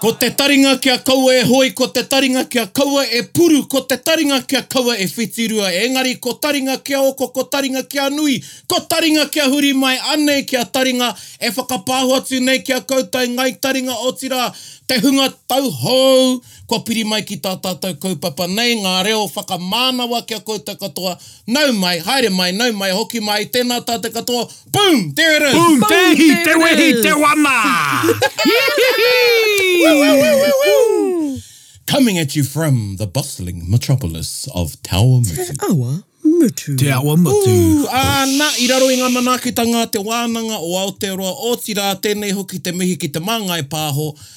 Ko te taringa kia kaua e hoi, ko te taringa kia kaua e puru, ko te taringa kia kaua e whitirua, engari ko taringa kia oko, ko taringa kia nui, ko taringa kia huri mai, anei kia taringa e whakapāho atu nei ki a koutou, ngai taringa otirā, te hunga tauhou kua piri mai ki tā tātou kaupapa nei, ngā reo whakamānawa ki a koutou katoa, nau mai, haere mai, nau mai, hoki mai, tēnā tā te katoa, Boom! There it is! Boom! Boom te ihi, te wehi, te wana! Coming at you from the bustling metropolis of Te Awa Mutu. Te Awa Mutu. Te Awa Mutu. Ooh, ana, i raro i nga manakitanga te wananga o Aotearoa, otira, tenei hoki te mihi ki Te Māngai Pāho,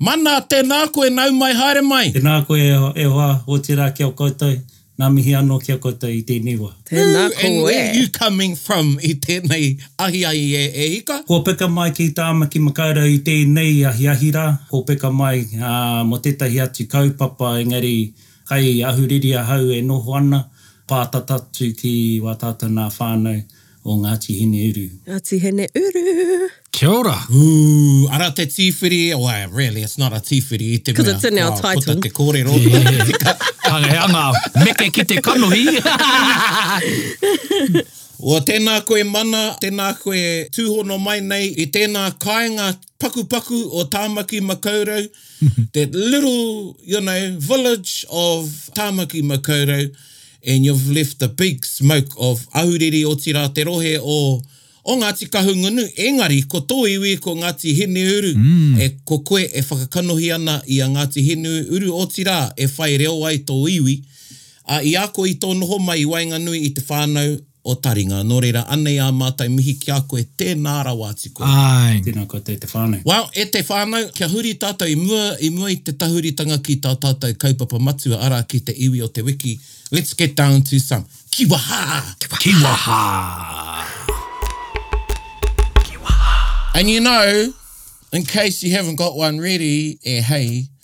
Mana, tēnā koe, nau mai, haere mai. Tēnā koe e hoa, otirā ki a koutou, ngā mihi anō ki a koutou i tēnei wā. Tēnā koe. Who and where you coming from i tēnei ahiahi e hika? Kua peka mai ki Tāmaki Makaurau i tēnei ahiahi rā, kua peka mai mō tētahi atu kaupapa engari kai Ahuriri ahau e noho ana, pātata atu ki wā tātou nā whānau. o Ngati Hine Uru. Ngati Hine Uru! Kia ora! Ooh, ara te tīwhiri, well, really, it's not a tīwhiri, i te mea, wow, puta te kōrero. He anga, neke ki te kanohi! Well, tēnā koe Mana, tēnā koe tūhono mai nei i tēnā kāinga pakupaku o Tāmaki Makaurau, that little, you know, village of Tāmaki Makaurau, and you've left the big smoke of Ahuriri, otirā te rohe o o Ngāti Kahungunu, engari ko tō iwi ko Ngāti Hineuru, e, ko koe e whakakanohi ana i a Ngāti Hineuru, otirā e whai reo ai tō iwi, ā, i ako i tō noho mai i waenganui i te whānau, O Taringa, nō reira, anei ā mātou mihi ki a koe, tēnā rawa atu koe. Āe! Tēnā koutou e te whānau. Well, e te whānau, kia huri tātou i mua, i mua i te tahuritanga ki tā tātou kaupapa matua, arā, ki te iwi o Te Wiki, let's get down to some kiwaha! Kiwaha! Kiwaha! And you know, in case you haven't got one ready, e hei,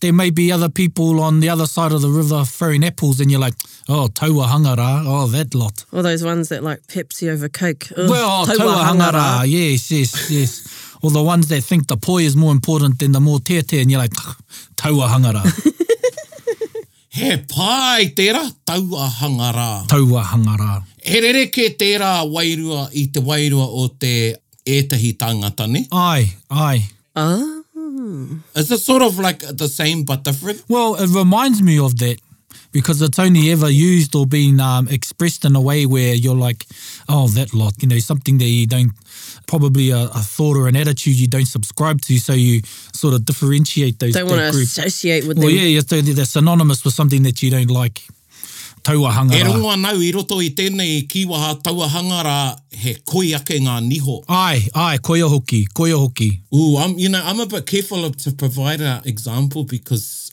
there may be other people on the other side of the river throwing apples, and you're like, oh, Taua Hangara, oh, that lot. Or those ones that like Pepsi over Coke. Ugh. Well, oh, Taua Hangara, yes, yes, yes. or the ones that think the poi is more important than the more tete, and you're like, ah, Taua Hangara. He pai tērā tauāhanga rā. Tauāhanga rā. He rerekē tērā wairua i te wairua o te ētahi tāngata, nē? Āe, āe. Āe. Is it sort of like the same but different? Well, it reminds me of that, because it's only ever used or been expressed in a way where you're like, oh, that lot, you know, something that you don't. probably a, a thought or an attitude you don't subscribe to, so you sort of differentiate those. Don't want to associate with well, them. Well, yeah, yeah, they're synonymous with something that you don't like. Tauahanga rā. E rongo anau i roto i tēnei kīwaha tauahanga rā, he koi ake ngā niho. Ai, ai, koia hoki, koia hoki. Ooh, I'm, you know, I'm a bit careful to provide an example because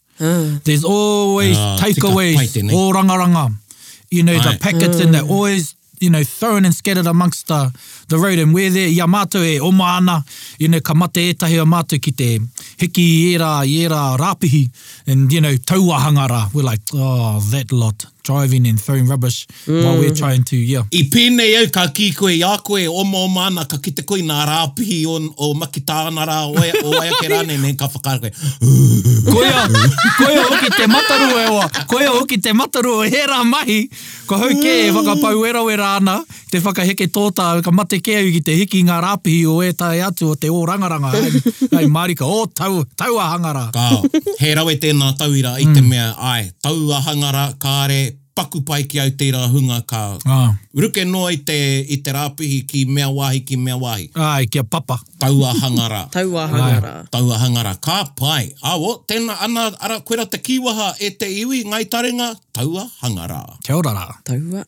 There's always ah, takeaways, ōrangaranga. You know, the packets and they're always you know, thrown and scattered amongst the, the road and we're there, ia mātou e oma ana, you know, ka mate ētahi o mātou ki te hiki i ērā, i ērā rāpihi, and, you know, tauahanga rā, we're like, oh, that lot, driving and throwing rubbish mm. while we're trying to, yeah. I pēnei au, ka kī koe, i a koe, e oma oma ana, ka kite koe nā rā pihi o, o maki tāna rā, o, o ai ake rā nei, nei ka whakaara koe. koia, koia hoki te mataru e oa, koia hoki te mataru e hē rā mahi, ko hau kē e whakapau werawera ana, Te whakaheke tō tāu, ka mate kē au ki te hiki i ngā rāpihi o ētahi atu o te ōrangaranga hei mārika, ō tau, tauāhanga rā! Ka, he rawe tēnā tauira i te mea, āe, tauāhanga rā, kāre, paku pai ki au tērā hunga ka ruke noa i te, i te rāpihi ki mea wāhi, ki mea wāhi. Āe, kia papa. Tauāhanga rā. Tauāhanga rā. Tauāhanga rā. Ka pai. Awo, tēnā, ana, ara, koirā te kīwaha e te iwi, Ngāi Taringa, tauāhanga rā. Kia ora rā. Taua.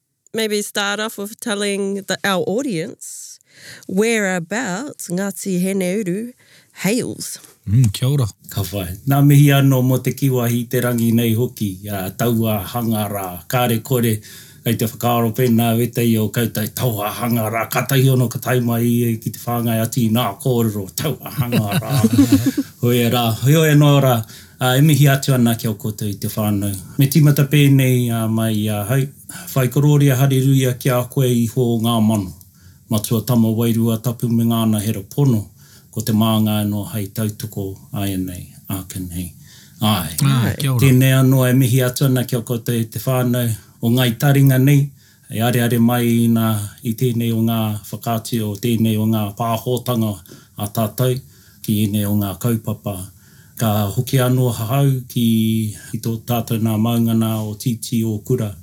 Maybe start off with telling the, our audience whereabouts Ngati Heneuru hails. Mm, kia ora. Ka whai. Nā mihi anō mō te kiwahi i te rangi nei hoki, ā, taua hanga rā. Kāre kore, kei te whakaaro pēnā wētai o koutou, taua hanga rā, kātahi anō ka tae mai ia ki te whāngai atu i nā kōrero, taua hanga rā. Heoi rā, heoi anō rā. Ā, e mihi atu ana ki a koutou i te whānau. Me tīmata pēnei mai i ahau, Whai korōria hareruia ki a koe iho o ngā mano, Matua Tama Wairua Tapu me ngā anahera pono, ko te mānga anō hai tautoko āianei, ākenei. Āe. Āe, kia ora. Tēnei anō e mihi atu ana ki a koutou e te whānau o ngāi taringa nei, E areare mai ina i tēnei o ngā whakaati o tēnei o ngā pāhotanga a tātou ki ēnei o ngā kaupapa. Ka hoki anō ahau ki tō tātou nā maunga nā o Tītī o Kura.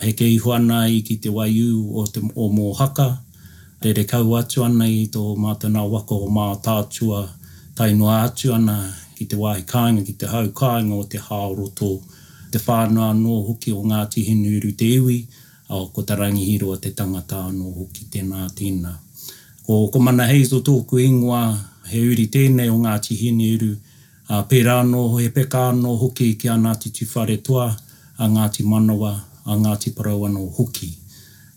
Heke iho ana i ki te waiū o te o Mōhaka, rere kau atu ana i tō mātou nā waka o Mātaatua, tae noa atu ana ki te wāhi kāinga, ki te hau kāinga o te hāoroto Te whānau anō hoki o Ngāti Hinuiru te iwi, ā, ko Ta Rangihiroa te tangata anō hoki. Tēnā, tēnā. Ko, ko Mana Hazel tōku ingoa, he uri tēnei o Ngāti Hinuiru, ā, pērā anō, he peka anō hoki ki a Ngāti Tuwharetoa, a Ngāti Manawa, a Ngāti Porou anō hoki.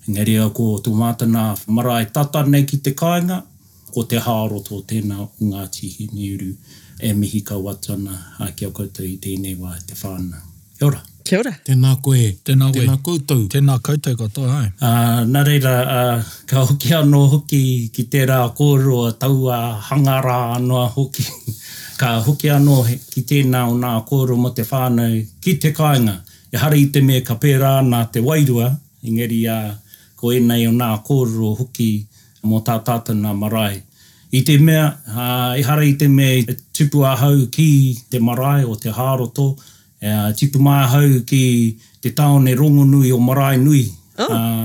Engari au ko tō Mātana marae tata nei ki te kāinga. Ko te hāroto tēnā o Ngāti Hiniuru, e mihi kau atu ana ki a koutou i tēnei wā, te whānau. Kia ora. Kia ora. Tēnā koe. Tēnā koe. Tēnā koutou. Tēnā koutou katoa hai. Ā, nā reira, ā, ka hoki anō hoki ki tērā kōrero a taua hanga rā noa hoki, ka hoki anō ki tēnā o nā kōrero mō te whānau ki te kāinga. Ehara i te mea ka pērā ana te wairua, engari, ā, ko ēnei o nā kōrero hoki mō tā tātou nā marae. I te mea, ehara i te mea i tipu ahau ki te marae o Te Hāroto, e tipu mai ahau ki te tāone rongonui o Maraenui,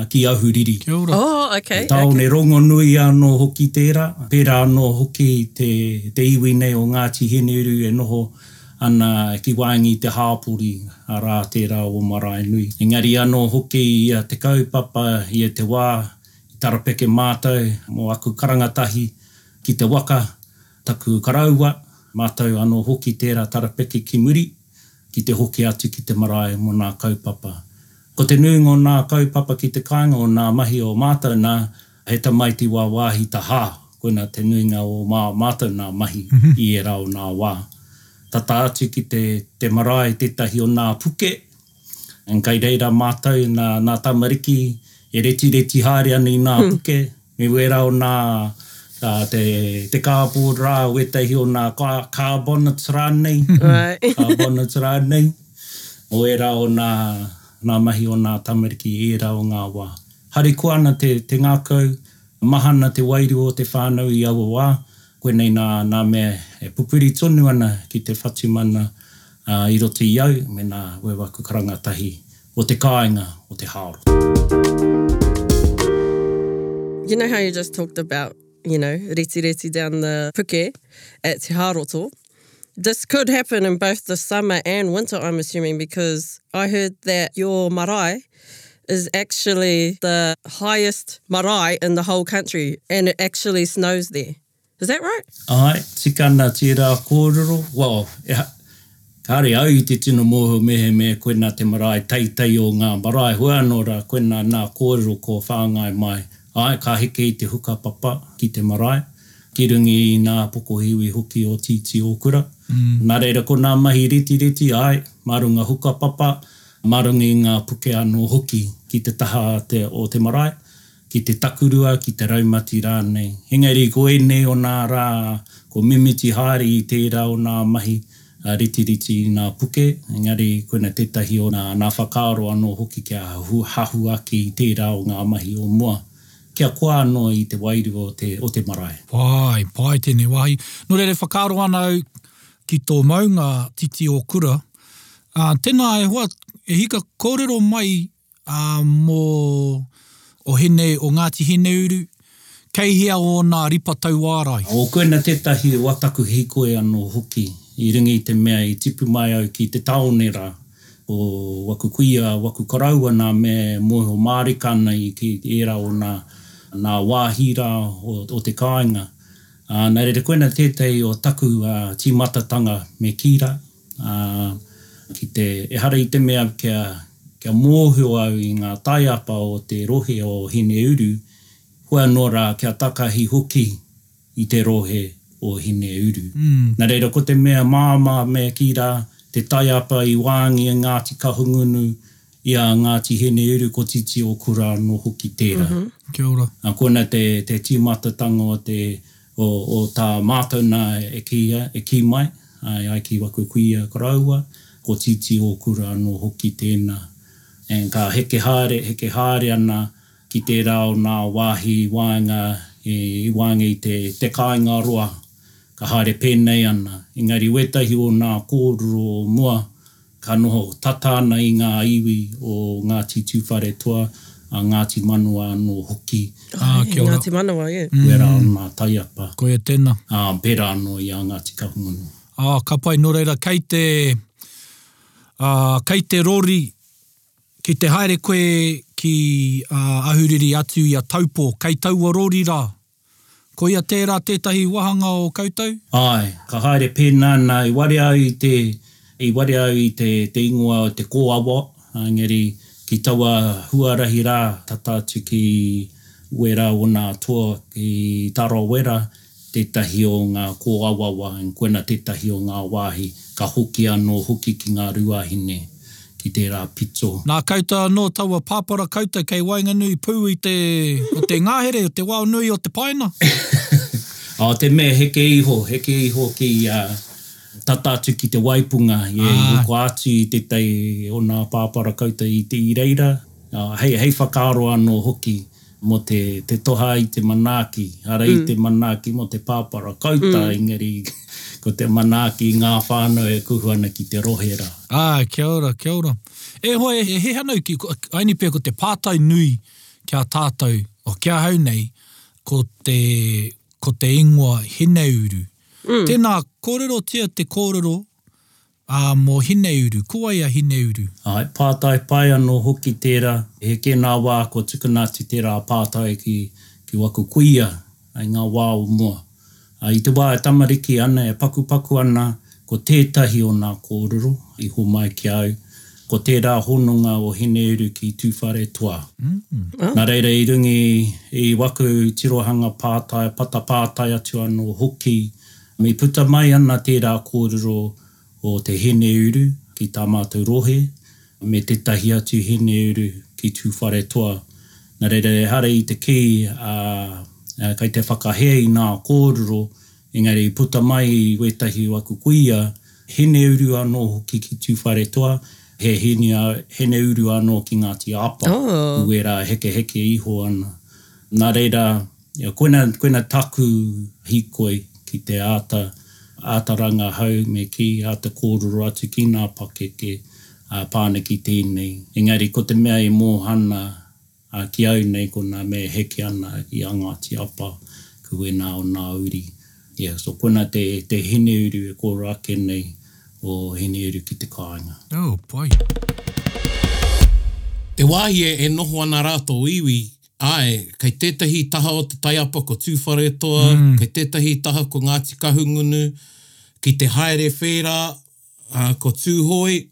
ki Ahuriri. Kia ora. Oh, ok. He tāone rongonui anō hoki tērā. Pērā anō hoki te iwi nei o Ngāti Hineru e noho ana ki waenga i te hāpori, arā, tērā o Maraenui. Engari anō hoki ia te kaupapa, ia te wā, I tarapeke mātou mō aku karanga tahi ki te waka, taku karaua, mātou anō hoki tērā tarapeke ki muri, ki te hoki atu ki te marae mō nā kaupapa. Ko te nuinga o nā kaupapa ki te kāinga o nā mahi o mātou nā, he tamaiti wāwāhi tahā, koina te nuinga o mā mātou nā mahi i ērā o nā wā. Tata atu ki te marae tētahi o nā puke, Kei reira mātou nā, nā tamariki e retireti haere ana i nā puke, me wērā o nā, ā, te, te cardboard rā, wētahi o nā ka, car bonnets rānei, car bonnets rānei, mō wērā o nā, nā mahi o nā tamariki i ērā o ngā wā. Harikoa ana te, te ngākau, mahana te wairua o te whānau i aua wā, koinei nā, nā mea e pupuri tonu ana ki te whatumana, Ā, i roto i au me nā weu aku karanga tahi o te kāinga o te hāroto. You know how you just talked about, you know, retireti down the puke at Te Hāroto. This could happen in both the summer and winter I'm assuming because I heard that your marae is actually the highest marae in the whole country and it actually snows there. Is that right? Ae, tika ana tērā kōrero, well, e, kāre au i te tino mōhio mehemē koe nā te marae teitei o ngā marae, hua anō rā, koe nā nā kōrero kua whāngai mai. Ae, ka heke i te hukapapa ki te marae, ki runga i nā pokohiwi hoki o Tītī Okura. Nā reira, ko nā mahi retireti, ae, mā runga hukapapa, mā runga i ngā puke anō hoki ki te taha te, o te marae, ki te takurua, ki te raumati rānei. Engari ko ēnei o nā rā, ko mimiti haere i tērā o nā mahi a Ritiriti i nā puke, engari koina tētahi o nā whakaaro anō hoki kia hahu ake i tērā o ngā mahi o mua, kia koa anō i te wairua o te marae. Pai, pai tēnei wāhi. Nō reira e whakaaro ana au ki tō maunga titi o kura. Ā, tēnā e hoa, e hika kōrero mai Ā, mō o Hine o Ngāti Hineuru, kei hea ōna ripa tauārai? Ā, o koina tētahi o ataku hīkoi anō hoki, i ringi i te mea i tipu mai au ki te tāone rā, ko waku kuia, waku koroua nā me mōhio mārika ana i ki ērā o nā, nā wāhi rā o, o te kāinga. Ā, nā reira koina tētahi o taku, ā, tīmatatanga me kī rā. ā, ki te, ehara i te mea kia, kia mōhio au i ngā taiapa o te rohe o Hineuru, hua anō rā kia takahi hoki i te rohe o Hineuru. Nā reira, ko te mea māmā me kī rā, te taiapa i wāngi i Ngāti Kahungunu, i a Ngāti Hineuru, ko Titiokura anō hoki tērā. Kia ora. Ā, kona te, te tīmatatanga o te, O tā mātou nā e kīia, e kī mai, e ai ki waku kuia koroua, ko Titi Ōkura anō hoki tēnā. And ka heke haere, heke haere ana ki tērā o nā wāhi i waenga, i waenga i te te kāinga roa, ka haere pēnei ana. Engari wētahi o nā kōrero o mua, Ka noho tata ana i ngā iwi o Ngāti Tūwharetoa, a Ngāti Manawa anō hoki. Ā, kia ora. Ngāti Manawa, e. Wera ōna taiapa. Koia tēnā. Ā, pērā anō i a Ngāti Kahungunu. Ā, ka pai, nō reira, kei te, ā, kei te rori, ki te haere koe ki, ā, Ahuriri atu i a Taupō, kei taua rori rā, Koia tērā tētahi wāhanga o koutou? Āe, ka haere pēnā nā i ware au i te, i ware au i te, te ingoa o te kōawa, engari ki taua huarahi rā, tata atu ki Wera ōna atua, ki Tarawera, tētahi o ngā kōawawa, and koina tētahi o ngā wāhi ka hoki anō hoki ki ngā Rūāhine. ki tērā pito. Nā koutou anō taua pāpara koutou kei waenganui pū i te o te ngāhere, o te wao nui o te paina. Oh, te mea heke iho, heke iho ki a tata atu ki te waipunga, ia i hoko atu i tētahi o nā pāpara koutou i reira, hei whakaaro anō hoki. Mō te, te toha i te manaaki, ara i te manaaki mō te pāpā rakautā, engari ko te manaaki i ngā whānau e kuhu ana ki te rohe rā. Āe, kia ora, kia ora. E hoa, e he hanau ki, aini pea ko te pātai nui ki a tātou, o ki ahau nei, ko te, ko te ingoa Hineuru. Tēnā, kōrerotia te kōrero Ā, mō Hineuru, ko wai a Hineuru? Ā, he pātai pai anō hoki tērā, he kē nā wā kua tukuna atu tērā pātai ki, ki waku kuia i ngā wā o mua. Ā, i te wā e tamariki ana, e pakupaku ana, ko tētahi o nā kōrero i homai ki a au, ko tērā hononga o Hineuru ki Tūwharetoa. Nā reira, i runga i waku tirohanga pātai, pata pātai atu anō hoki, Me puta mai ana tērā kōrero o te Heneuru ki tā mātou rohe, me tētahi atu Heneuru ki Tūwharetoa. Nā reira, ehara i te kī, ā, kei te whakahē i ngā kōrero, engari i puta mai i wētahi o aku kuia, Heneuru anō hoki ki Tūwharetoa, he Heneuru anō ki Ngāti Apa, i wērā e hekeheke iho ana. Nā reira. Koina, koina taku hikoi ki te āta, āta rangahau, me kī, āta kōrero atu ki ngā pakeke, ā, pāniki tēnei. Engari ko te mea e mōhana, ā, ki au nei ko nā mea e heke ana i a Ngāti Apa, ko wēnā o nā uri. Ia, so koina te, te hineuru e kōrero ake nei, o Hineuru ki te Kāinga. Oh, pai. Te wāhi e noho ana rā tō iwi Āe, kei tētahi taha o te taiapa ko Tūwharetoa, kei tētahi taha ko Ngāti Kahungunu, ki te haere whērā ko Tūhoe.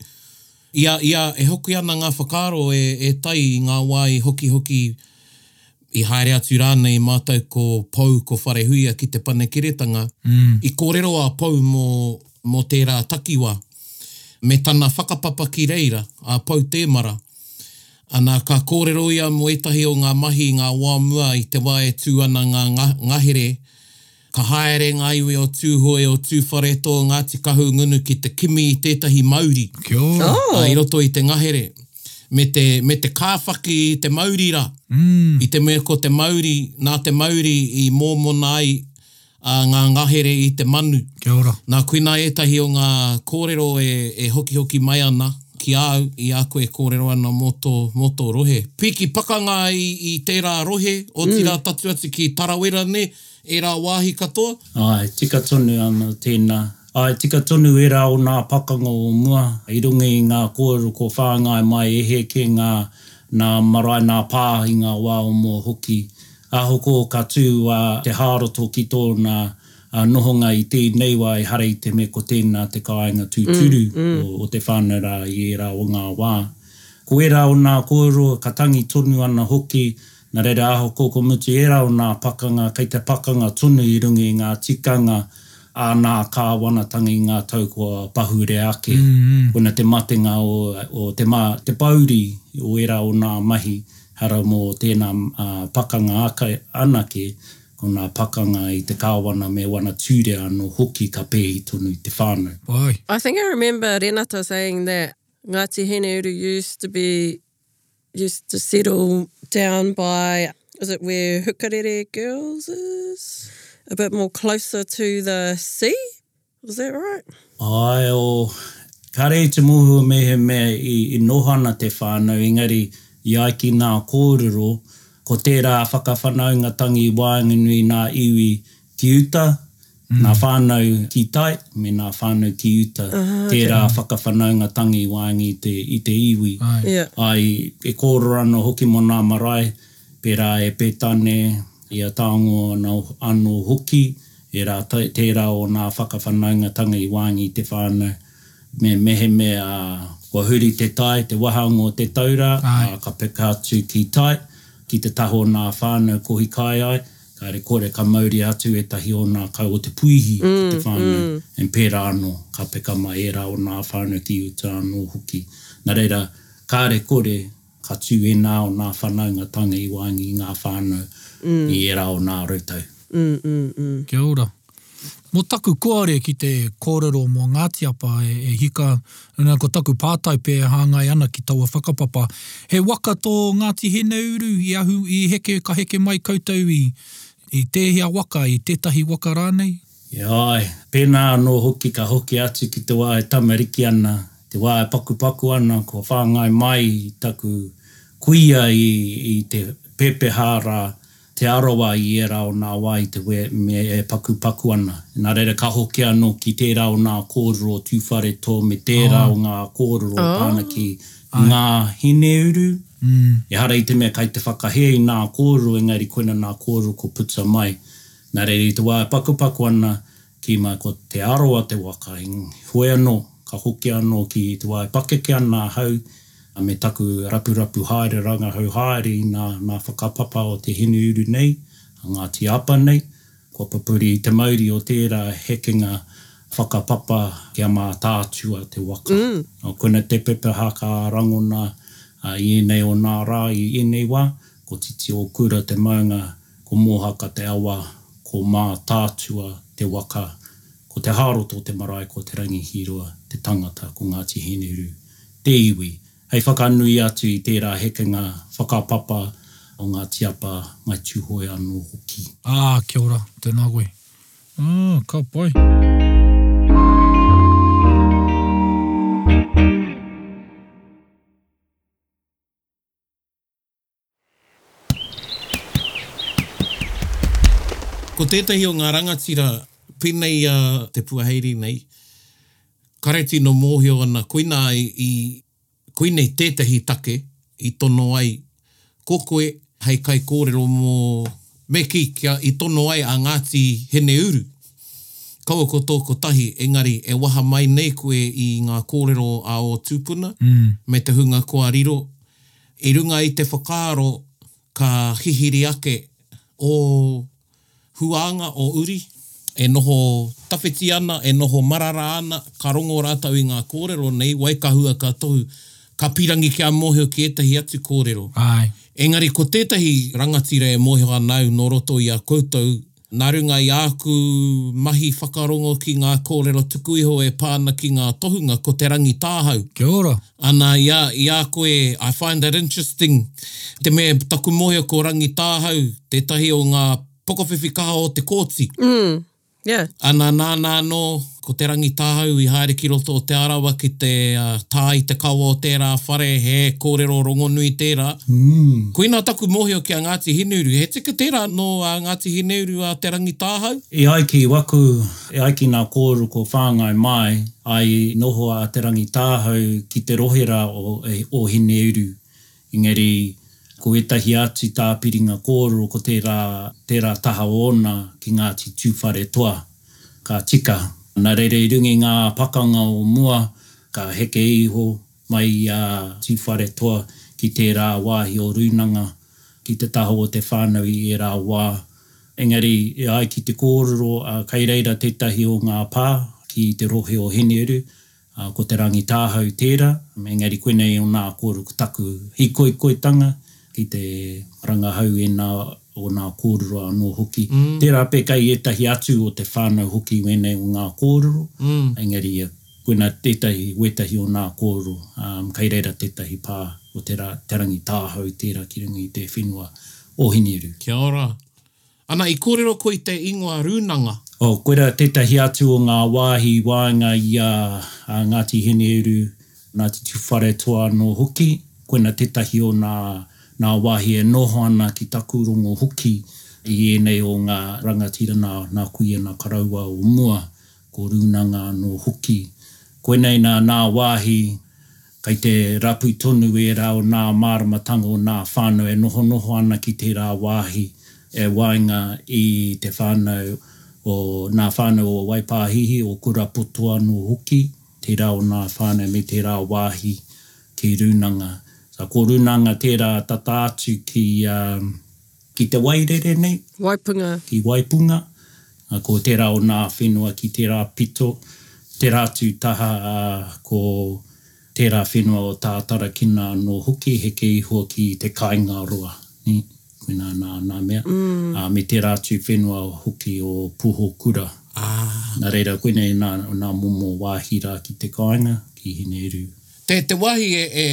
I a ia e hoki ana ngā whakaaro e tai i ngā wā i hokihoki, i haere atu rānei mātou ko Pou, ko Wharehuia ki Te Panekiretanga, i kōrero a Pou mō tērā takiwā. Me tana whakapapa ki reira a Pou Tēmara. Ana, ka kōrero ia mō ētahi o ngā mahi i ngā wā mua i te wā e tū ana ngā ngahere. Ka haere ngā iwi o Tūhoe, o Tūwharetoa, o Ngāti Kahungunu ki te kimi i tētahi mauri i roto i te ngahere me te kāwhaki i te mauri rā, i te mea ko te mauri, nā te mauri i mōmona ai ā, ngā ngahere i te manu. Kia ora. Nā, koinā ētahi o ngā kōrero e, e hokihoki mai ana ki a au, i a koe e kōrero ana mō tō, mō tō rohe. Piki pakanga i, i tērā rohe, otirā tatū atu ki Tarawera nē, ērā wāhi katoa? Āe, tika tonu ana tēnā. Āe, tika tonu ērā o nā pakanga o mua, i runga i ngā kōrero kua whāngai mai e hē kē ngā, nā marae, nā pā i ngā wā o mua hoki. Ka hoko, ka tū a Te Hāroto ki tōna nohonga i tēnei wā ehara i te mea ko tēnā te kāinga tūturu o te whānau rā i ērā o ngā wā. Ko ērā o nā kōrero ka tangi tonu ana hoki, nā reira ahoko ko mutu ērā o nā pakanga kei te pakanga tonu i runga i ngā tikanga a nā kāwanatanga i ngā tau kua pahure ake. Koina te matenga o te mauri o ērā o nā mahi. Ehara mō tēnā pakanga ake anake, ko ngā pakanga i te Kāwana me wana tūrea anō hoki ka pēhi tonu i te whānau. Why? I think I remember Renata saying that Ngati Heneuru used to be used to settle down by is it where Hukarere girls is? A bit more closer to the sea? Was that right? Āe ō. Kāre i te mōhio mehemea i noho ana te whānau engari i ai ki ngā kōrero ko tērā whakawhanaunga tangi waenganui ngā iwi ki uta, ngā whānau ki tai me ngā whānau ki uta, tērā whakawhanaunga tangi waenga i te iwi. Āe, e kōrero ana hoki mō ngā marae pērā e Petane, i a Tāngo anō hoki, ērā tērā o nā whakawhanaungatanga i waenga i te whānau, me mehemea kua huri te tae, te wahanga o te taura, ā, ka peka atu ki tai, ki te taha o nā whānau kohi kai ai, kāre kore ka mauria atu ētahi o nā kau o te puihi ki te whānau, and pērā anō, ka peka mai ērā o nā whānau ki uta anō hoki. Nā reira, kāre kore. Ka tū ēnā o nā whanaunga taonga i waenga i ngā whānau i ērā o nā rautau. Kia ora. Mo taku koare ki te korero mo Ngati Apa e hika, na ko taku pātai pea e hāngai ana ki taua whakapapa. He waka tō Ngati Heneuru i ahu, i heke, ka heke mai koutou i, i tēhea waka, i tētahi waka rānei? Āe, pēnā anō hoki ka hoki atu ki te wā e tamariki ana, te wā e pakupaku ana kua whāngai mai taku kuia i te pepeha rā, Te Arawa i ērā o nā wā i te wē me e pakupaku ana. Nā reira ka hoki anō ki tērā o nā kōrero tūwharetō me tērā o ngā kōrero o Tānaki i ngā hineuru, ehara i te mea kai te whakahē i nā kōrero engari koina nā kōrero kua puta mai. Nā reira i te wā e pakupaku ana ki ma ko te aro a te waka i hoe anō, ka hoki anō ki te wā e pakeke ana ahau me taku rapurapu haere, rangahau haere i nā, nā whakapapa o te hinu uru nei, a Ngāti Apa nei, kua pupuri i te mauri o tērā hekenga whakapapa kia mātātua te waka. Nō kona te pepeha ka rangona i ēnei o nā rā, i ēnei wā, ko Titio Kura te maunga, Ko Mōhaka te awa, ko Mātaatua te waka, ko Te Hāroto te marae, ko Te Rangihīroa te tangata, ko Ngāti Hinehuru te iwi. Hei whakanui atu i tērā hekenga whakapapa o ngā tiapa Ngāi Tūhoe anō hoki. Ā, kia ora, tēnā koe. Ā, ka pai. Ko tētahi o ngā rangatira pēnei i a Te Puaheiri nei, kare tino mōhio ana koina ai i koinei tētahi take i tono ai ko koe hei kaikōrero mō me kī kia i tono ai a Ngāti Hineuru kaua ko tō kotahi engari e waha mai nei koe i ngā kōrero a ō tūpuna me te hunga kua riro I runga i te whakaaro ka hihiri ake ō huānga o uri e noho tawhiti ana, e noho marara ana, ka rongo rātou i ngā kōrero nei, waikahua ka tohu, ka pirangi kia mōhio ki ētahi atu kōrero. Āe. Engari ko tētahi rangatira e mōhio ana au nō roto i a koutou, Nā runga i āku mahi whakarongo ki ngā kōrero tuku iho e pā ana ki ngā tohunga, ko Te Rangitāhau. Kia ora. Ana, i a, i a koe, I find it interesting, te mea taku mōhio ko Rangitāhau tētahi o ngā pokowhiwhi kaha o Te Kooti. Mm, yeah. Ana, nāna anō. Ko Te Rangitahau i haere ki roto o Te Arawa ki te tā i te kawa o tērā whare, he kōrero rongonui tērā. Koinā taku mōhio ki a Ngāti Hineuru, he tika tērā nō a Ngāti Hineuru a Te Rangitahau? E ai ki waku, e ai ki ngā kōrero ko Whāngai māi, i noho a Te Rangitahau ki te rohe rā o Hineuru. Engari, ko ētahi atu tāpiringa kōrero ko tērā, tērā taha ōna ki Ngāti Tūwharetoa, ka tika. Nā reira i runga i ngā pakanga o mua, ka heke iho mai a Tūwharetoa ki tērā wāhi o Rūnanga, ki te taha o te whānau i ērā wā. Engari, e ai ki te kōrero, kei reira tētahi o ngā pā ki te rohe o Hineru, Ā, ko Te Rangitāhau tērā, engari koinei onā kōruku taku hikoikoitanga ki te rangahau ēnā onā kōrero anō hoki. Tērā pea kei ētahi atu o te whānau hoki wēnei o ngā kōrero, engari koina tētahi, wētahi o nā kōrero, ā, kei reira tētahi pā o Te Rangitāhau tērā ki runga i te whenua o Hineru. Kia ora. Ana i kōrero koe te ingoa Rūnanga. Oh, koirā tētahi atu o ngā wāhi i waenga i a Ngāti Hineuru, Ngāti Tūwharetoa anō hoki. Koina tētahi o nā, nā wāhi e noho ana ki taku rongo hoki i ēnei o ngā rangatira nā, nā kuia nā karaua o mua, ko Rūnanga anō hoki. Koinei nā, nā wāhi. Kei te rapu tonu ērā o nā māramatanga o nā whānau e nohonoho ana ki tērā wāhi e waenga i te whānau o nā whānau o Waipāhihi, o Kurapoto anō hoki, tērā o nā whānau me tērā wāhi ki Runanga. Ko Runanga tērā tata atu ki a. Ki te wairere nei. Waipunga. Ki Waipunga. Ko tērā o nā whenua ki tērā pito, tērā tū taha, ā, ko tērā whenua o Tātarakina anō hoki, heke iho ki te kāinga roa, nē, koinā nā, nā mea, ā, me tērā tū whenua hoki o Puhokura. Nā reira, koinei nā, nā momo wāhi rā ki te kāinga, ki Hineirū. Te, te wāhi e, e,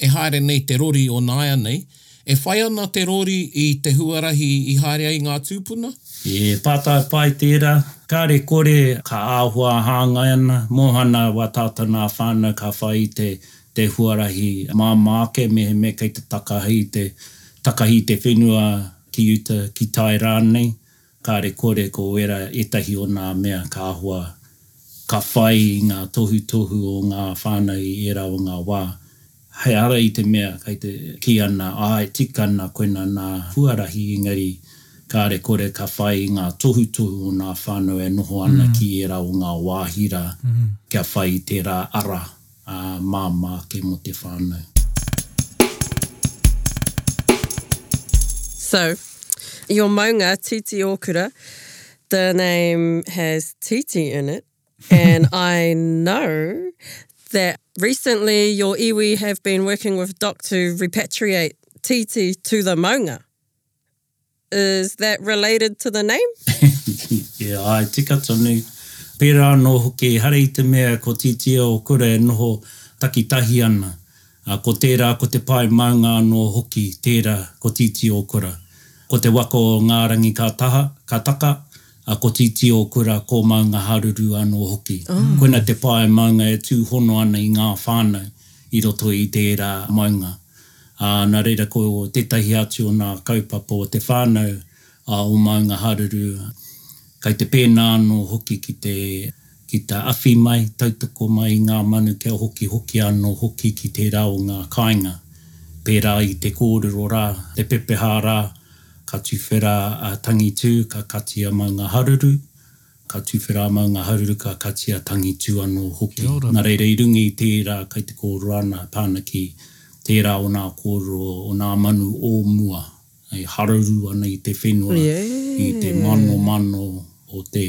e haere nei te rori o nāianei, e whai ana te rori i te huarahi i haere ai ngā tūpuna? He pātai pai tērā. Kāre kore ka āhua hāngai ana, mōhana wā tātou nā whānau ka whai i te huarahi māmā ake mehemea kei te takahi te whenua ki uta, ki tai rānei. Kāre kore ko wera ētahi o nā mea kāhua ka whai i ngā tohutohu o ngā whānau i ērā o ngā wā. He ara i te mea kei te kī ana, āe, tika ana koina nā huarahi engari kāre kore ka whai i ngā tohutohu o nā whānau e noho ana ki ērā o ngā wāhi rā kia whai i tērā ara. ā, māmā ake mō te whānau. So, i ō maunga titi ōkura, the name has titi in it, and I know that recently your iwi have been working with doc to repatriate titi to the maunga. Is that related to the name? E ai, tika tonu. Pērā anō hoki, ehara i te mea ko Titia o Kura e noho takitahi ana, ā, ko tērā ko te pae maunga anō hoki tērā ko Titia o Kura. Ko te waka o ngā rangi ka taha, ka taka, ā, ko Titia o Kura ko Maunga Haruru anō hoki. Koina te pae maunga e tūhono ana i ngā whānau i roto i tērā maunga. ā, nā reira ko tētahi atu o nā kaupapa o te whānau a ō māunga haruru, kei te pēnā anō hoki ki te, ki te awhi mai, tautoko mai i ngā manu kia hokihoki anō hoki ki tērā o ngā kāinga, pērā i te kōrero rā, te pepehā rā, ka tuwhera a Tangitū, ka kati a Maunga Haruru. Ka tuwhera mau ngā haururu ka katia tangi tū anō hoki. Kia ora. Nā reira i runga i tērā kei te kōrero ana a Tānaki tērā o nā kōrero o nā manu o mua e haruru ana i te whenua i te manomano o te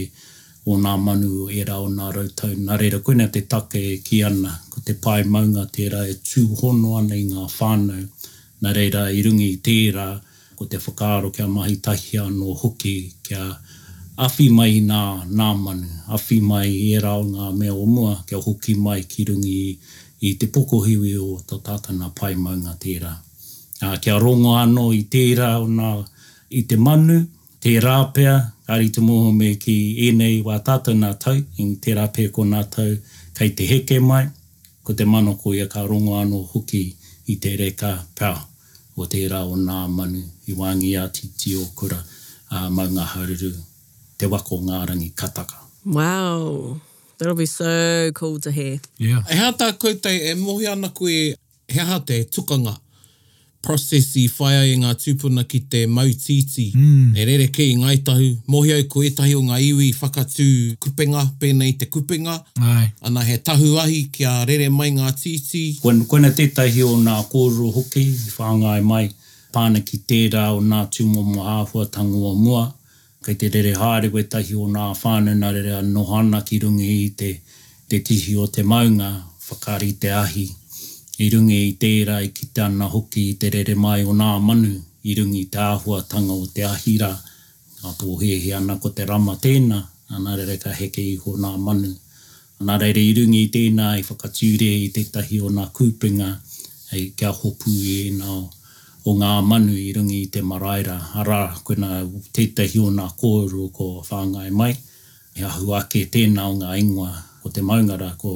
o nā manu ērā o nā rau tau. Nā reira koinā te take e kī ana ko te pae maunga tērā e tūhono ana i ngā whānau. Nā reira i runga i tērā. Ko te whakaaro kia mahi tahi anō hoki kia awhi mai i nā, nā manu, awhi mai i ērā o ngā mea o mua kia hoki mai ki runga i, i te pokohiwi o tō tātana pae maunga tērā. Ā, kia rongo anō i tērā o nā, i te manu, tērā pea, kāre i te moho me kī, ēnei wā tātou nā tau, i tērā pea ko nā tau kei te heke mai, ko te mana ko ia ka rongo anō hoki i te reka, pea. Ko tērā o nā manu i wāngi a Titi Okura, a Maungaharuru, Te Wako o ngā Rangi ka taka. Wow! That'll be so cool to hear. Yeah. He aha tā koutou e mōhio ana koe he aha te tukanga, process, i whai ai e ngā tūpuna ki te mau tītī, e rerekē i Ngāi Tahu? Mōhio au ko ētahi o ngā iwi i whakatū kupenga, pēnei te kupenga, Aye. Ana he tahu ahi kia rere mai ngā tītī. Koina tētahi o nā kōrero hoki i whāngai mai, pāna ki tērā o nā tūmomo āhua tango o mua. Kei te rere haere wētahi o nā whānena rere noho ana ki runga i te tihi o te maunga, whakaari te ahi. I runga i tērā i kite ana hoki i te rere mai o nā manu i runga i te āhuatanga o te ahi rā. Ka pōhēhē ana ko te rama tēnā, ana reira ka heke iho nā manu. Ana reira i runga i tēnā i whakature i tētahi o nā kūpenga hei kia hopu i ēnā o ngā manu i runga i te marae rā, arā, koinā tētahi o nā kōrero ko Whāngai Mai, he ahu ake tēnā o ngā ingoa o te maunga rā ko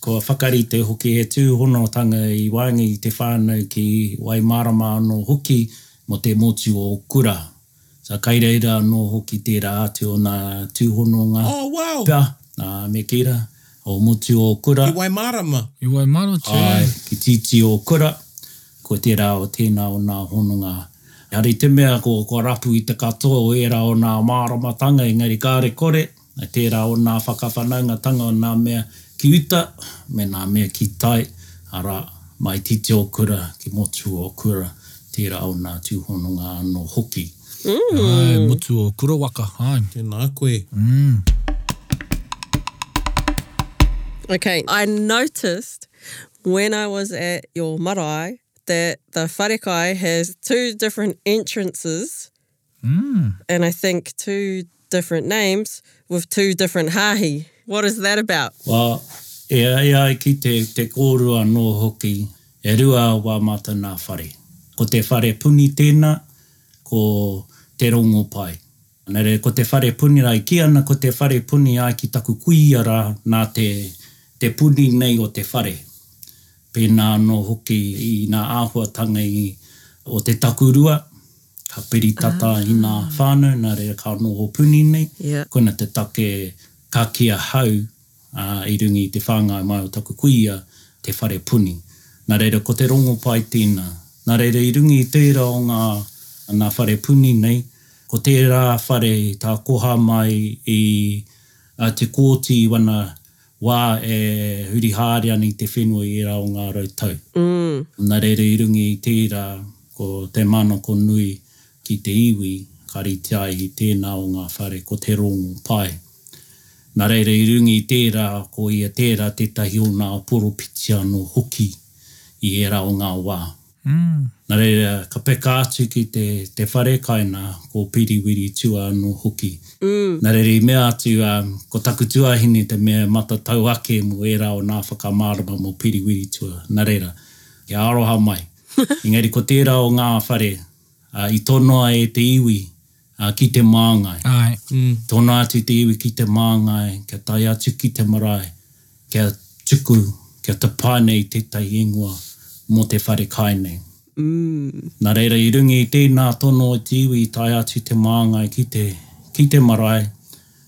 Kua whakarite hoki he tūhonotanga i waenga i te whānau ki Waimārama anō hoki mō te motu o Kura. Sa kai reira anō hoki tērā atu o nā tūhononga. Oh wow! Pea, nā me Kira, o motu o Kura. Ki Waimārama. I Waimāra tū. Āe, ki Tītī o Kura. Ko tērā o tēnā o nā hononga. Engari te mea ko kua rapu i te katoa o ērā o nā māramatanga engari kāre kore. I tērā o nā whakawhanaungatanga o nā mea ki uta me nā mea ki tai, arā, mai Titiokura ki Motuokura, tērā o nā tūhononga anō hoki. Āe, Motuokura waka, āe. Tēnā koe. Ok, I noticed when I was at your marae that the wharekai has two different entrances and I think two different names with two different hāhi, what is that about? Wā, e ai ai ki te, te kōrua anō hoki, e rua wā mātou nā whare. Ko te whare puni tēnā, ko Te Rongopai. Nā reira, ko te whare puni rā, i kī ana ko te whare puni ai ki taku kuia rā, nā te, te puni nei o te whare. Pēnā anō hoki i ngā āhuatanga i, o te takurua. Ka piri tata i nā whānau, nā reira ka noho puni nei. Koina te take ka kī ahau i runga i te whāngai mai o taku kuia, te whare puni. Nā reira ko te rongopai tēnā. Nā reira i runga i tērā o ngā nā whare puni nei, ko tērā whare i tākoha mai i Te Kooti i wana Wā e huri haere ana i te whenua i ērā o ngā rau tau. Nā reira i runga i tērā, ko te mana ko nui ki te iwi, ka rite ai i tēnā o ngā whare ko Te Rōngo Pae. Nā reira i runga i tērā, ko ia tērā tētahi o nā poropiti anō hoki i ērā o ngā wā. Nā reira, ka peka atu ki te wharekainā, ko Piriwiri tua anō hoki. Nā reira, i mea atu, Ko taku tuahine te mea e matatau ake mō ērā o nā whakamārama mō Piriwiri tua. Nā reira, kia aroha mai. Engari ko tērā o ngā whare, i tonoa e te iwi Ā, ki te māngai. Āe. Tōna atu te iwi ki te māngai, kia tae atu ki te marae, kia tuku, kia tapaina i tētahi ingoa mō te whare kai nei. Nā reira, i runga i tēnā tono i te iwi i tae atu te māngai ki te, ki te marae,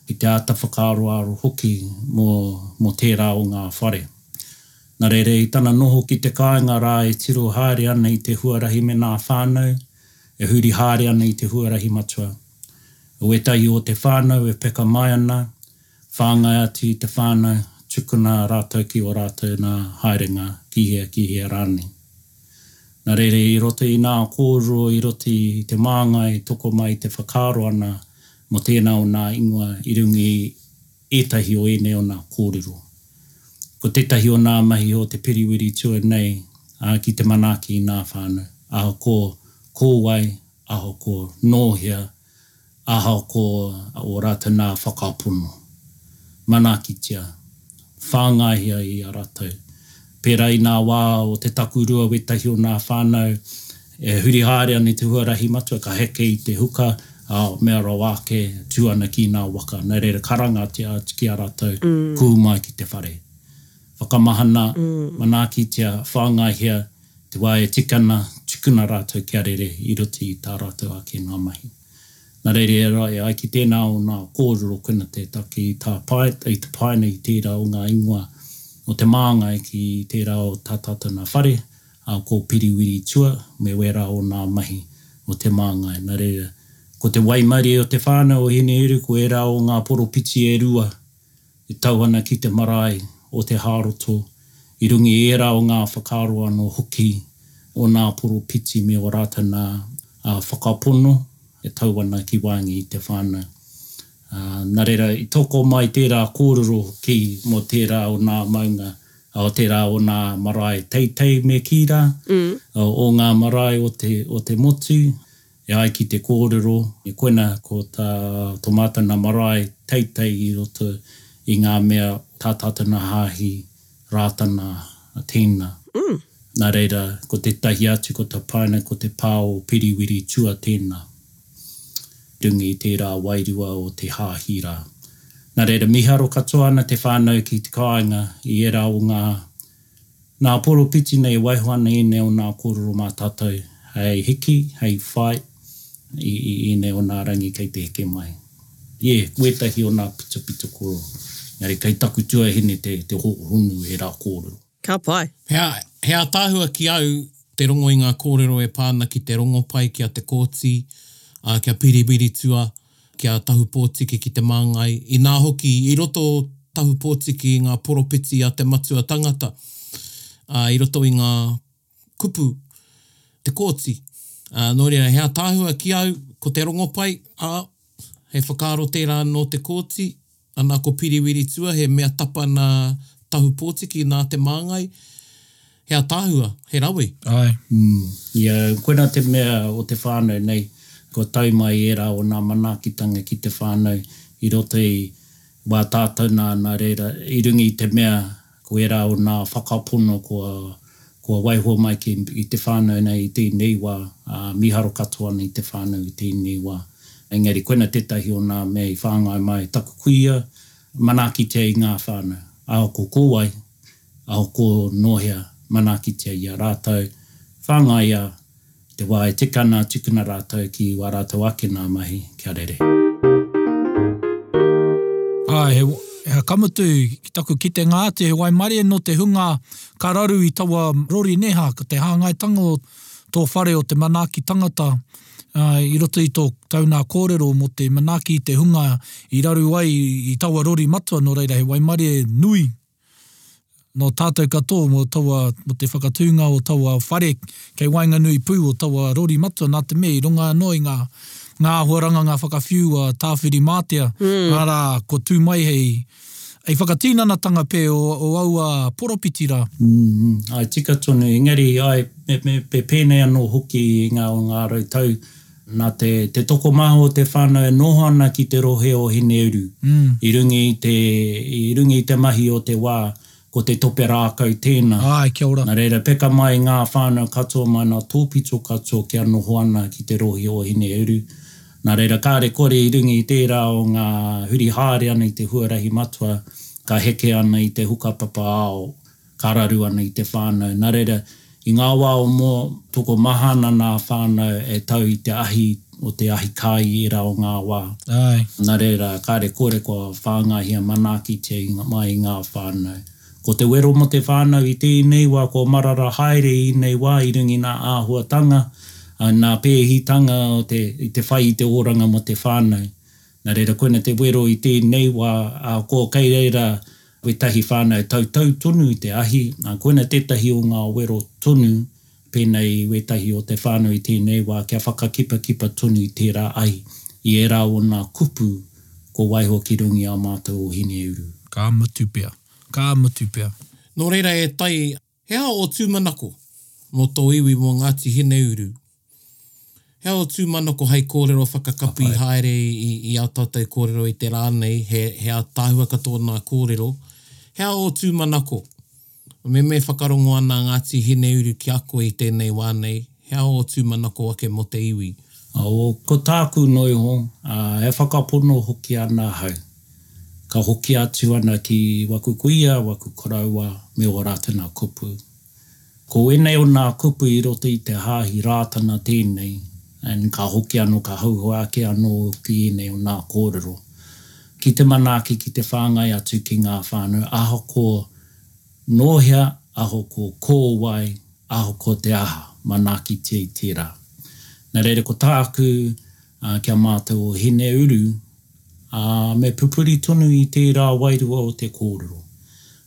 ki te āta whakaaroaro hoki mō, mō tērā o ngā whare. Nā reira, i tana noho ki te kāinga rā e tiro haere ana i te huarahi me nā whānau, e huri haere ana i te huarahi matua. Ko ētahi o te whānau e peka mai ana, whāngai atu i te whānau, tukuna rātou ki ō rātou nā haerenga, ki hea, ki hea rānei. Nā reira, i roto i nā kōrero i roto i te māngai tokomai te whakaaro ana mō tēnā o nā ingoa i runga i. ētahi o ēnei o nā kōrero. Ko tētahi o nā mahi o te periwiri tua nei, ā, ki te manaaki i nā whānau, ahakoa ko wai, ahakoa nō hea, ahakoa ō rātou nā whakapono. Manaakitia, whāngaihia i a rātou. Pērā i ngā wā o te takurua wētahi o ngā whānau e huri haere ana i te huarahi matua ka heke i te huka, ā, mea rawa ake tū ana ki ngā waka. Nā reira karangatia atu ki a rātou, kū mai ki te whare. Whakamahana, manaakitia, whāngaihia te wā e tika ana, tukuna rātou kia rere i roto i tā rātou ake ngā mahi. Nā reira, e ara, e ai ki tēnā o nā kōrero kona te take i tā Pyatt, i te paina i tērā o ngā ingoa o Te Māngai ki tērā o tā tātou nā whare, ā, ko Piriwiri Tua me wērā o nā mahi o Te Māngai. Nā reira, ko te waimarie o te whānau o Hineheru ko ērā o ngā poropiti e rua, i tau ana ki te marae o Te Hāroto, i runga i ērā o ngā whakaaro anō hoki o nā poropiti me ō Rātana whakapono e tau ana ki wāngi i te whānau. Nā reira, i toko mai tērā kōrero hoki mō tērā o nā maunga, o tērā o nā marae teitei me kī rā, o ngā marae o te motu, E ai ki te kōrero, i koina ko tā Tomatana marae teitei i roto i ngā mea Tātatana Hāhi, Rātana, Tēina. Nā reira, ko tētahi atu ko tā Paine ko te pā o Piriwiri Tua Tēina. Runga i tērā wairua o te Hāhi rā. Nā reira, miharo katoa ana te whānau ki te kāinga i ērā o ngā. Nā Poropiti nei e waiho ana ēnei o nā kōrero mā tātou hei hiki, hei whai i ēnei o nā rangi kei te heke mai. Ie, ko ētahi o nā pitopito kōrero, engari kei taku tuahine te hōhonu he rā kōrero. Ka pai! He ātaahua ki au te rongo i ngā kōrero e pā ana ki te rongopai ki a Te Kooti, kia Piripiritua, kia Tahupōtiki ki te Māngai, inā hoki i roto o Tahupōtiki i ngā poropiti a te Matua Tangata, ā, i roto i ngā kupu te Kōti. Ā, nō reira, he ātaahua ki au, ko te rongopai, ā, he whakaaro tērā nō te Kōti. Ana ko Piriwiritua he mea tapa na Tahupotiki na te Māngai, he ataahua, he rawe. Ae. Ia, koina te mea o te whanau nei, kua tau mai era o na manaakitanga ki te whanau i roto i wa tatou na na reira i runga i te mea Ko ērā o nā whakapono kua, kua waiho mai ki, i te whānau nei i tēnei wā, ā, mīharo katoa ana i te whānau i tēnei wā. Engari koina tētahi o nā mea i whāngai mai e taku kuia, manaakitia i ngā whānau, aho ko ko wai, aho ko nō hea, manaakitia i a rātou, whāngaia, I te wā e tika ana, tukuna rātou ki wā rātou ake nā mahi, kia rere. Āe, he, ka mutu, ki taku kitenga atu, he waimarie nō te hunga ka raru i taua rori neha, ko te hāngaitanga o tō whare o te manaaki tangata i roto i tō taunā kōrero mō te manaaki i te hunga i raru ai i taua rori matua, nō reira he waimarie nui. Nō tātou katoa mō taua, mō te whakatūnga o taua whare kei waenganui pū o taua rori matua nā te mea i runga anō i ngā, ngā āhuaranga, ngā whakawhiu a Tāwhirimātea, arā, ko Tū Mai hei, hei whakatinanatanga pē o, o aua poropiti rā. Āe, tika tonu, engari, āe, me, me, me pēnei anō hoki i ngā, o ngā rau tau, Nā te tokomaha o te whānau e noho ana ki te rohe o Hineuru i runga i te mahi o te wā, ko te tope rākau tēnā. Nā reira, peka mai ngā whānau katoa mai ngā tōpito katoa kia noho ana ki te rohe o Hineuru. Nā reira, kāre kore i runga i tērā o ngā huri haere ana i te huarahi matua ka heke ana i te hukapapa ao. ka raru ana i te whānau. Nā reira, i ngā wā o mua, tokomaha ana ngā whānau e tau i te ahi o te ahikā i ērā o ngā wā. Āe. Nā reira, kāre kore kua whāngahia manaakitia i ngā, mai i ngā whānau. Ko te wero mō te whānau i tēnei wā kua marara haere i ēnei wā i runga i ngā āhuatanga, ngā pēhitanga o te, i te whai i te oranga mō te whānau. Nā reira, koina te wero i tēnei wā, kua kei reira Kotahi whānau tautau tonu i te ahi, ā, koina tētahi o ngā wero tonu pēnei i wētahi o te whānau i tēnei wā kia whakakipakipa tonu i tērā ahi, i ērā o nā kupu ko waiho ki rungi a mātou o Hineuru. Ka mutu pea. Ka mutu pea. Nō reira e tai. He aha ō tūmanako mō tō iwi mō Ngāti Hineuru? He aha ō tūmanako hei kōrero whakakapi haere i ā tātou kōrero i te rā nei, he he ātaahua katoa nā kōrero? He aha ō tūmanako? Me me whakarongo ana a Ngāti Hineuru ki a koe i tēnei wā nei, he aha ō tūmanako ake mō te iwi? Ko tāku noio, e whakapono hoki ana ahau. Ka hoki atu ana ki waku kuia, waku koroua me o Ratana kupu. Ko enei o na kupu i roto i te hahi Ratana tenei and ka hoki ano ka hauhau ake ano ki enei o na korero. Ki te manaaki ki te whangai atu ki nga whanau aho ko no hea, aho ko ko wai, aho ko te aha, manaakitia i tera. Na reira ko taku. Ā, kia mātau o Hineuru, ā, me pupuri tonu i tērā wairua o te kōrero.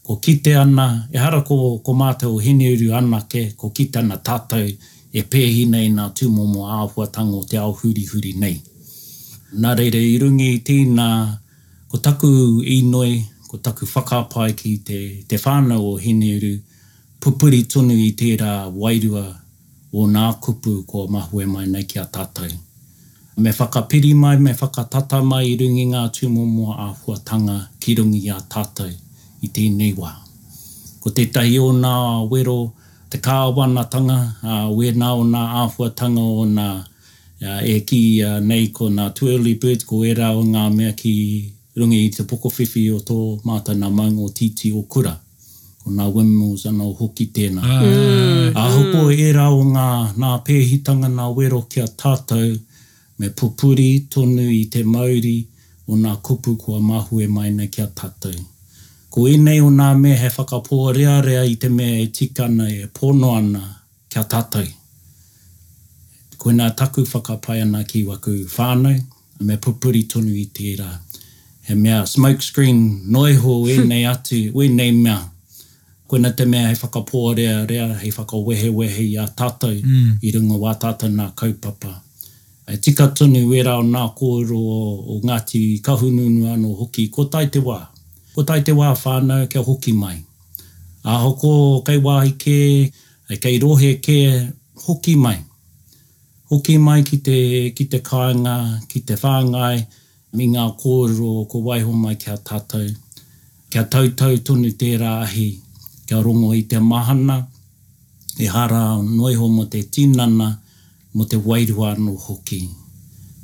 Ko kite ana, ehara ko, ko mātau o Hineuru anake, ko kite ana tātau e pēhi nei nā tūmomo āhuatanga o te ao hurihuri nei. Nā reira, i runga i tīna, ko taku inoi, ko taku whakapae ki te, te whānau o Hineuru, pupuri tonu i tērā wairua, ōnā kupu kua mahue mai nei ki a tātou. Me whakapiri mai, me whakatata mai i runga i ngā tūmomo āhuatanga ki runga i a tātou i tēnei wā. Ko tētahi o ōnā wero te kāwanatanga, ā, wēnā ōnā āhuatanga ōnā e kīia nei ko nā Twirlybirds ko ērā o ngā mea ki runga i te pokowhiwhi o tō mātou nā Maunga Ōtītī o Kura, ko nā Windmills anō hoki tēnā. Āhoko ērā o ngā nā pēhitanga nā wero ki a tātou, me pupuri tonu i te mauri o nā kupu kua mahue mai nei ki a tātou. Ko ēnei o nā mea he whakapōrearea i te mea e tika ana, e pono ana. ki a tātou. Koinā taku whakapae ana ki waku whānau, me pupuri tonu i tērā. He mea smoke screen noa iho ēnei atu, ēnei mea. Koina te mea hei whakapōrearea, hei whakawehewehe i a tātou i runga o ā tātou nā kaupapa. E tika tonu wērā o nā kōrero o Ngāti Kahungunu anō hoki, ko tai te wā, ko tai te wā whānau kia hoki mai. Ahoko kei wāhi kē, Kei rohe kē, hoki mai. Hoki mai ki te, ki te kāinga, ki te whāngai i ngā kōrero kua waiho mai ki a tātou. Kia tautau tonu tērā ahi, kia rongo i te mahana, ehara noa iho mō te tinana, Mō te wairua anō hoki.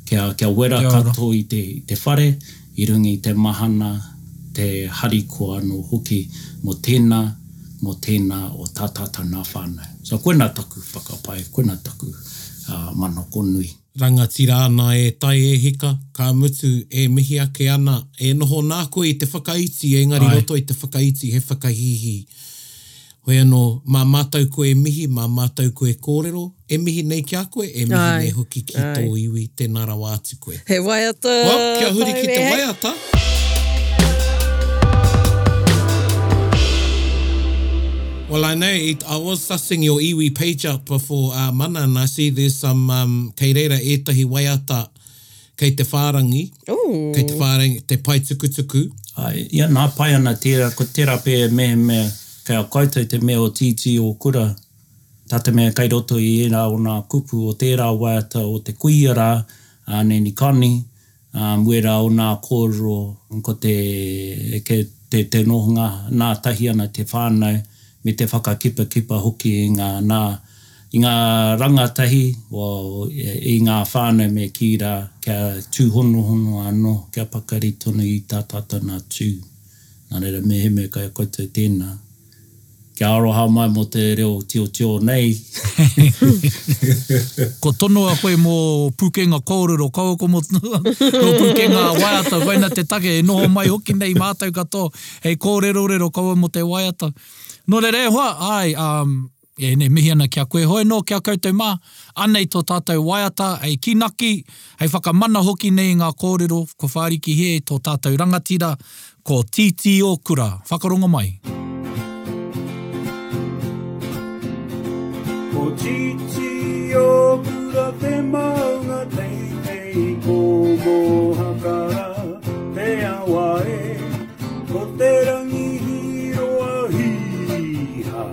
Kia, kia wera Kia ora. katoa i te, i te whare, i runga i te mahana, te harikoa anō hoki mō tēnā, mō tēnā o tā tātou nā whānau. So, koinā taku whakapae, koinā taku uh, manako nui. Rangatira ana e Tai e hika, ka mutu e mihi ake ana, e noho nā koe i te whakaiti engari Ae. roto i te whakaiti he whakahīhī. Hoi anō, mā mātou koe e mihi, mā mātou koe e kōrero, e mihi nei ki a koe, e mihi nei hoki ki tō iwi, tēnā rawa atu koe. He waiata Well, kia huri ki te waiata. Well, I know, i, I was sussing your iwi page out before, ā, Mana, and I see there's some, um, kei reira ētahi waiata kei te whārangi, kei te whārangi, te paetukutuku. Ai, ia nā pai ana tērā, ko tērā pea e mehemea kei a koutou te mea o tītī ō kura, tā te mea kei roto i ērā o nā kupu o tērā waiata o te kuia rā, a Nanny Connie, ā, wērā o nā kōrero ko te, kei te, te nohonga, nā tahi ana te whānau me te whakakipakipa hoki i ngā, nā. I ngā rangatahi o i ngā whānau me kī rā kia tūhonohono anō, kia pakari tonu i tā tātou nā tū. Nā reira mehemea kei a koutou tēnā, kia aroha mai mō te reo tiotio nei. Kua tonoa koe mō pūkenga kōrero, kaua ko mō tō pūkenga waiata, koina te take, e noho mai hoki nei mātou katoa hei kōrerorero kaua mō te waiata. Nō reira e hoa, āe, E nei, mihi ana ki a koe. Hoi anō ki a koutou mā, anei tō tātou waiata hei kīnaki, hei whakamana hoki nei i ngā kōrero, ko Whāriki Hē tō tātou rangatira, ko Tītīō Kura. Whakarongo mai. Ko Tītīō Kura te maunga teitei Ko Mōhakara te awa e Ko te rangi hīroa hīhā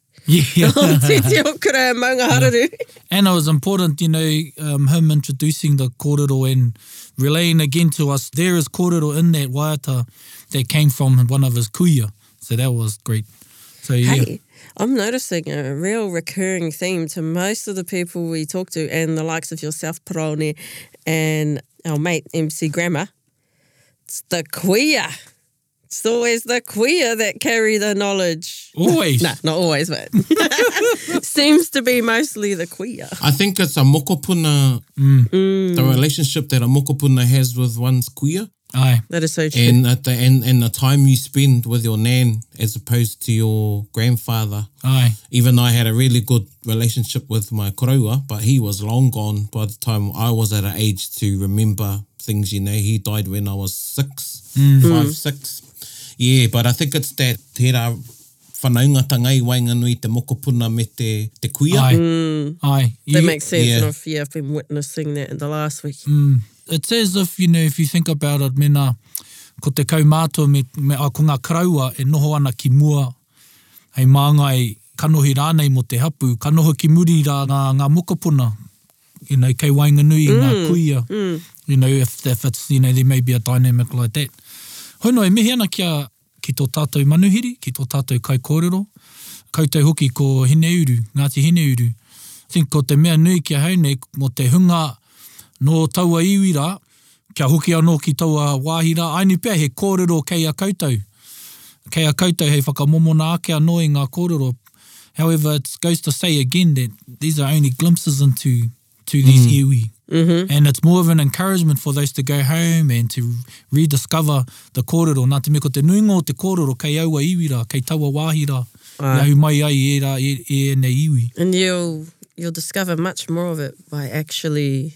Yeah. titi o kura e maunga hararu. Yeah. And it was important, you know, um, him introducing the kōrero and relaying again to us, there is kōrero in that waiata that came from one of his kuia. So that was great. So, yeah. Hey. I'm noticing a real recurring theme to most of the people we talk to and the likes of yourself, Parone, and our mate MC Grammar. It's the queer. It's always the queer that carry the knowledge. Always. no, not always, but seems to be mostly the queer. I think it's a mokopuna, mm. mm. the relationship that a mokopuna has with one's queer. Aye. That is so true. And, at the, and, and the time you spend with your nan as opposed to your grandfather. Aye. Even though I had a really good relationship with my karaua, but he was long gone by the time I was at an age to remember things you know he died when I was six five six yeah but I think it's that tērā whanaungatanga i waenganui i te mokopuna me te te kuia Aye Aye That you makes sense Yeah. enough, yeah, I've been witnessing that in the last week. Mm. It's as if, you know, if you think about it, mena ko te kaumātua, me, me, a, ko ngā karaua e noho ana ki mua, hei māngai kanohi rānei mō te hapu, ka noho ki muri rā ngā, ngā mokopuna, you know, kei waenganui mm. i ngā mm. kuia, mm. you know, if, if it's, you know, there may be a dynamic like that. Hoi no, e mihi ana ki, a, ki tō tātou manuhiri, ki tō tātou kai kōrero, koutou hoki ko Hineuru, Ngāti Hineuru. I think ko te mea nui ki a hau nei, mo te hunga no taua iwi rā, Kia hoki anō ki taua wāhi rā, āinu pea he kōrero kei a koutou, kei a koutou hei whakamomona ake anō i ngā kōrero, however it goes to say again that these are only glimpses into to these iwi, and it's more of an encouragement for those to go home and to rediscover the kōrero, nā te mea ko te nuinga o te kōrero kei aua iwi rā, kei taua wāhi rā, i ahu mai ai i ērā, i ēnei iwi. And you'll, you'll discover much more of it by actually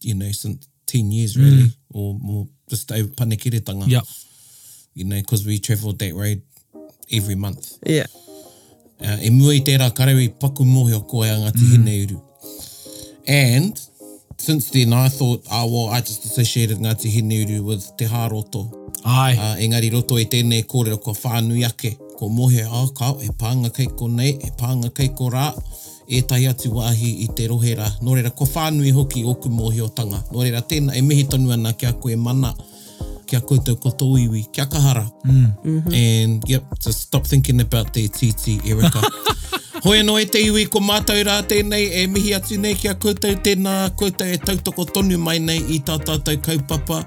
you know, since 10 years really, mm. or more, just over panekiretanga. Yep. You know, because we travelled that road every month. Yeah. Uh, e mua i tērā karau i paku mōhio koe a Ngāti mm. Hineuru. And since then I thought, oh, well, I just associated Ngāti Hineuru with Te Hāroto. Ai. Uh, engari roto i tēnei kōrero kua whānui ake, kua mōhio, oh, ka, he pānga kei konei, he pānga kei ko rā, ētahi atu wāhi i te rohe rā, nō reira, kua whānui hoki ōku mōhiotanga. Nō reira, tēnā, e mihi tonu ana ki a koe Mana, ki a koutou ko tō iwi, kia kaha rā. And, yep, just stop thinking about te itiiti, Erica. Hoi anō e te iwi, ko mātou rā tēnei e mihi atu nei ki a koutou, tēnā koutou e tautoko tonu mai nei i tā tātou kaupapa,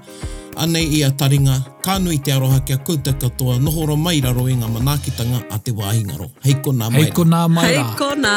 Anei ia taringa, ka nui te aroha kia koutou katoa noho ra mai raro i nga manaakitanga a te waahi ngaro. Hei konā mai ra. Hei konā mai ra. Hei konā.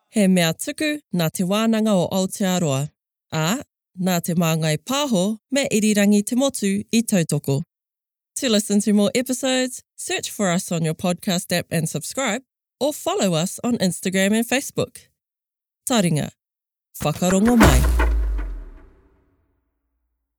He mea tuku nā Te Wānanga o Aotearoa, ā, nā Te Māngai Pāho me Irirangi Te Motu i tautoko. To listen to more episodes, search for us on your podcast app and subscribe, or follow us on Instagram and Facebook. Taringa, whakarongo mai!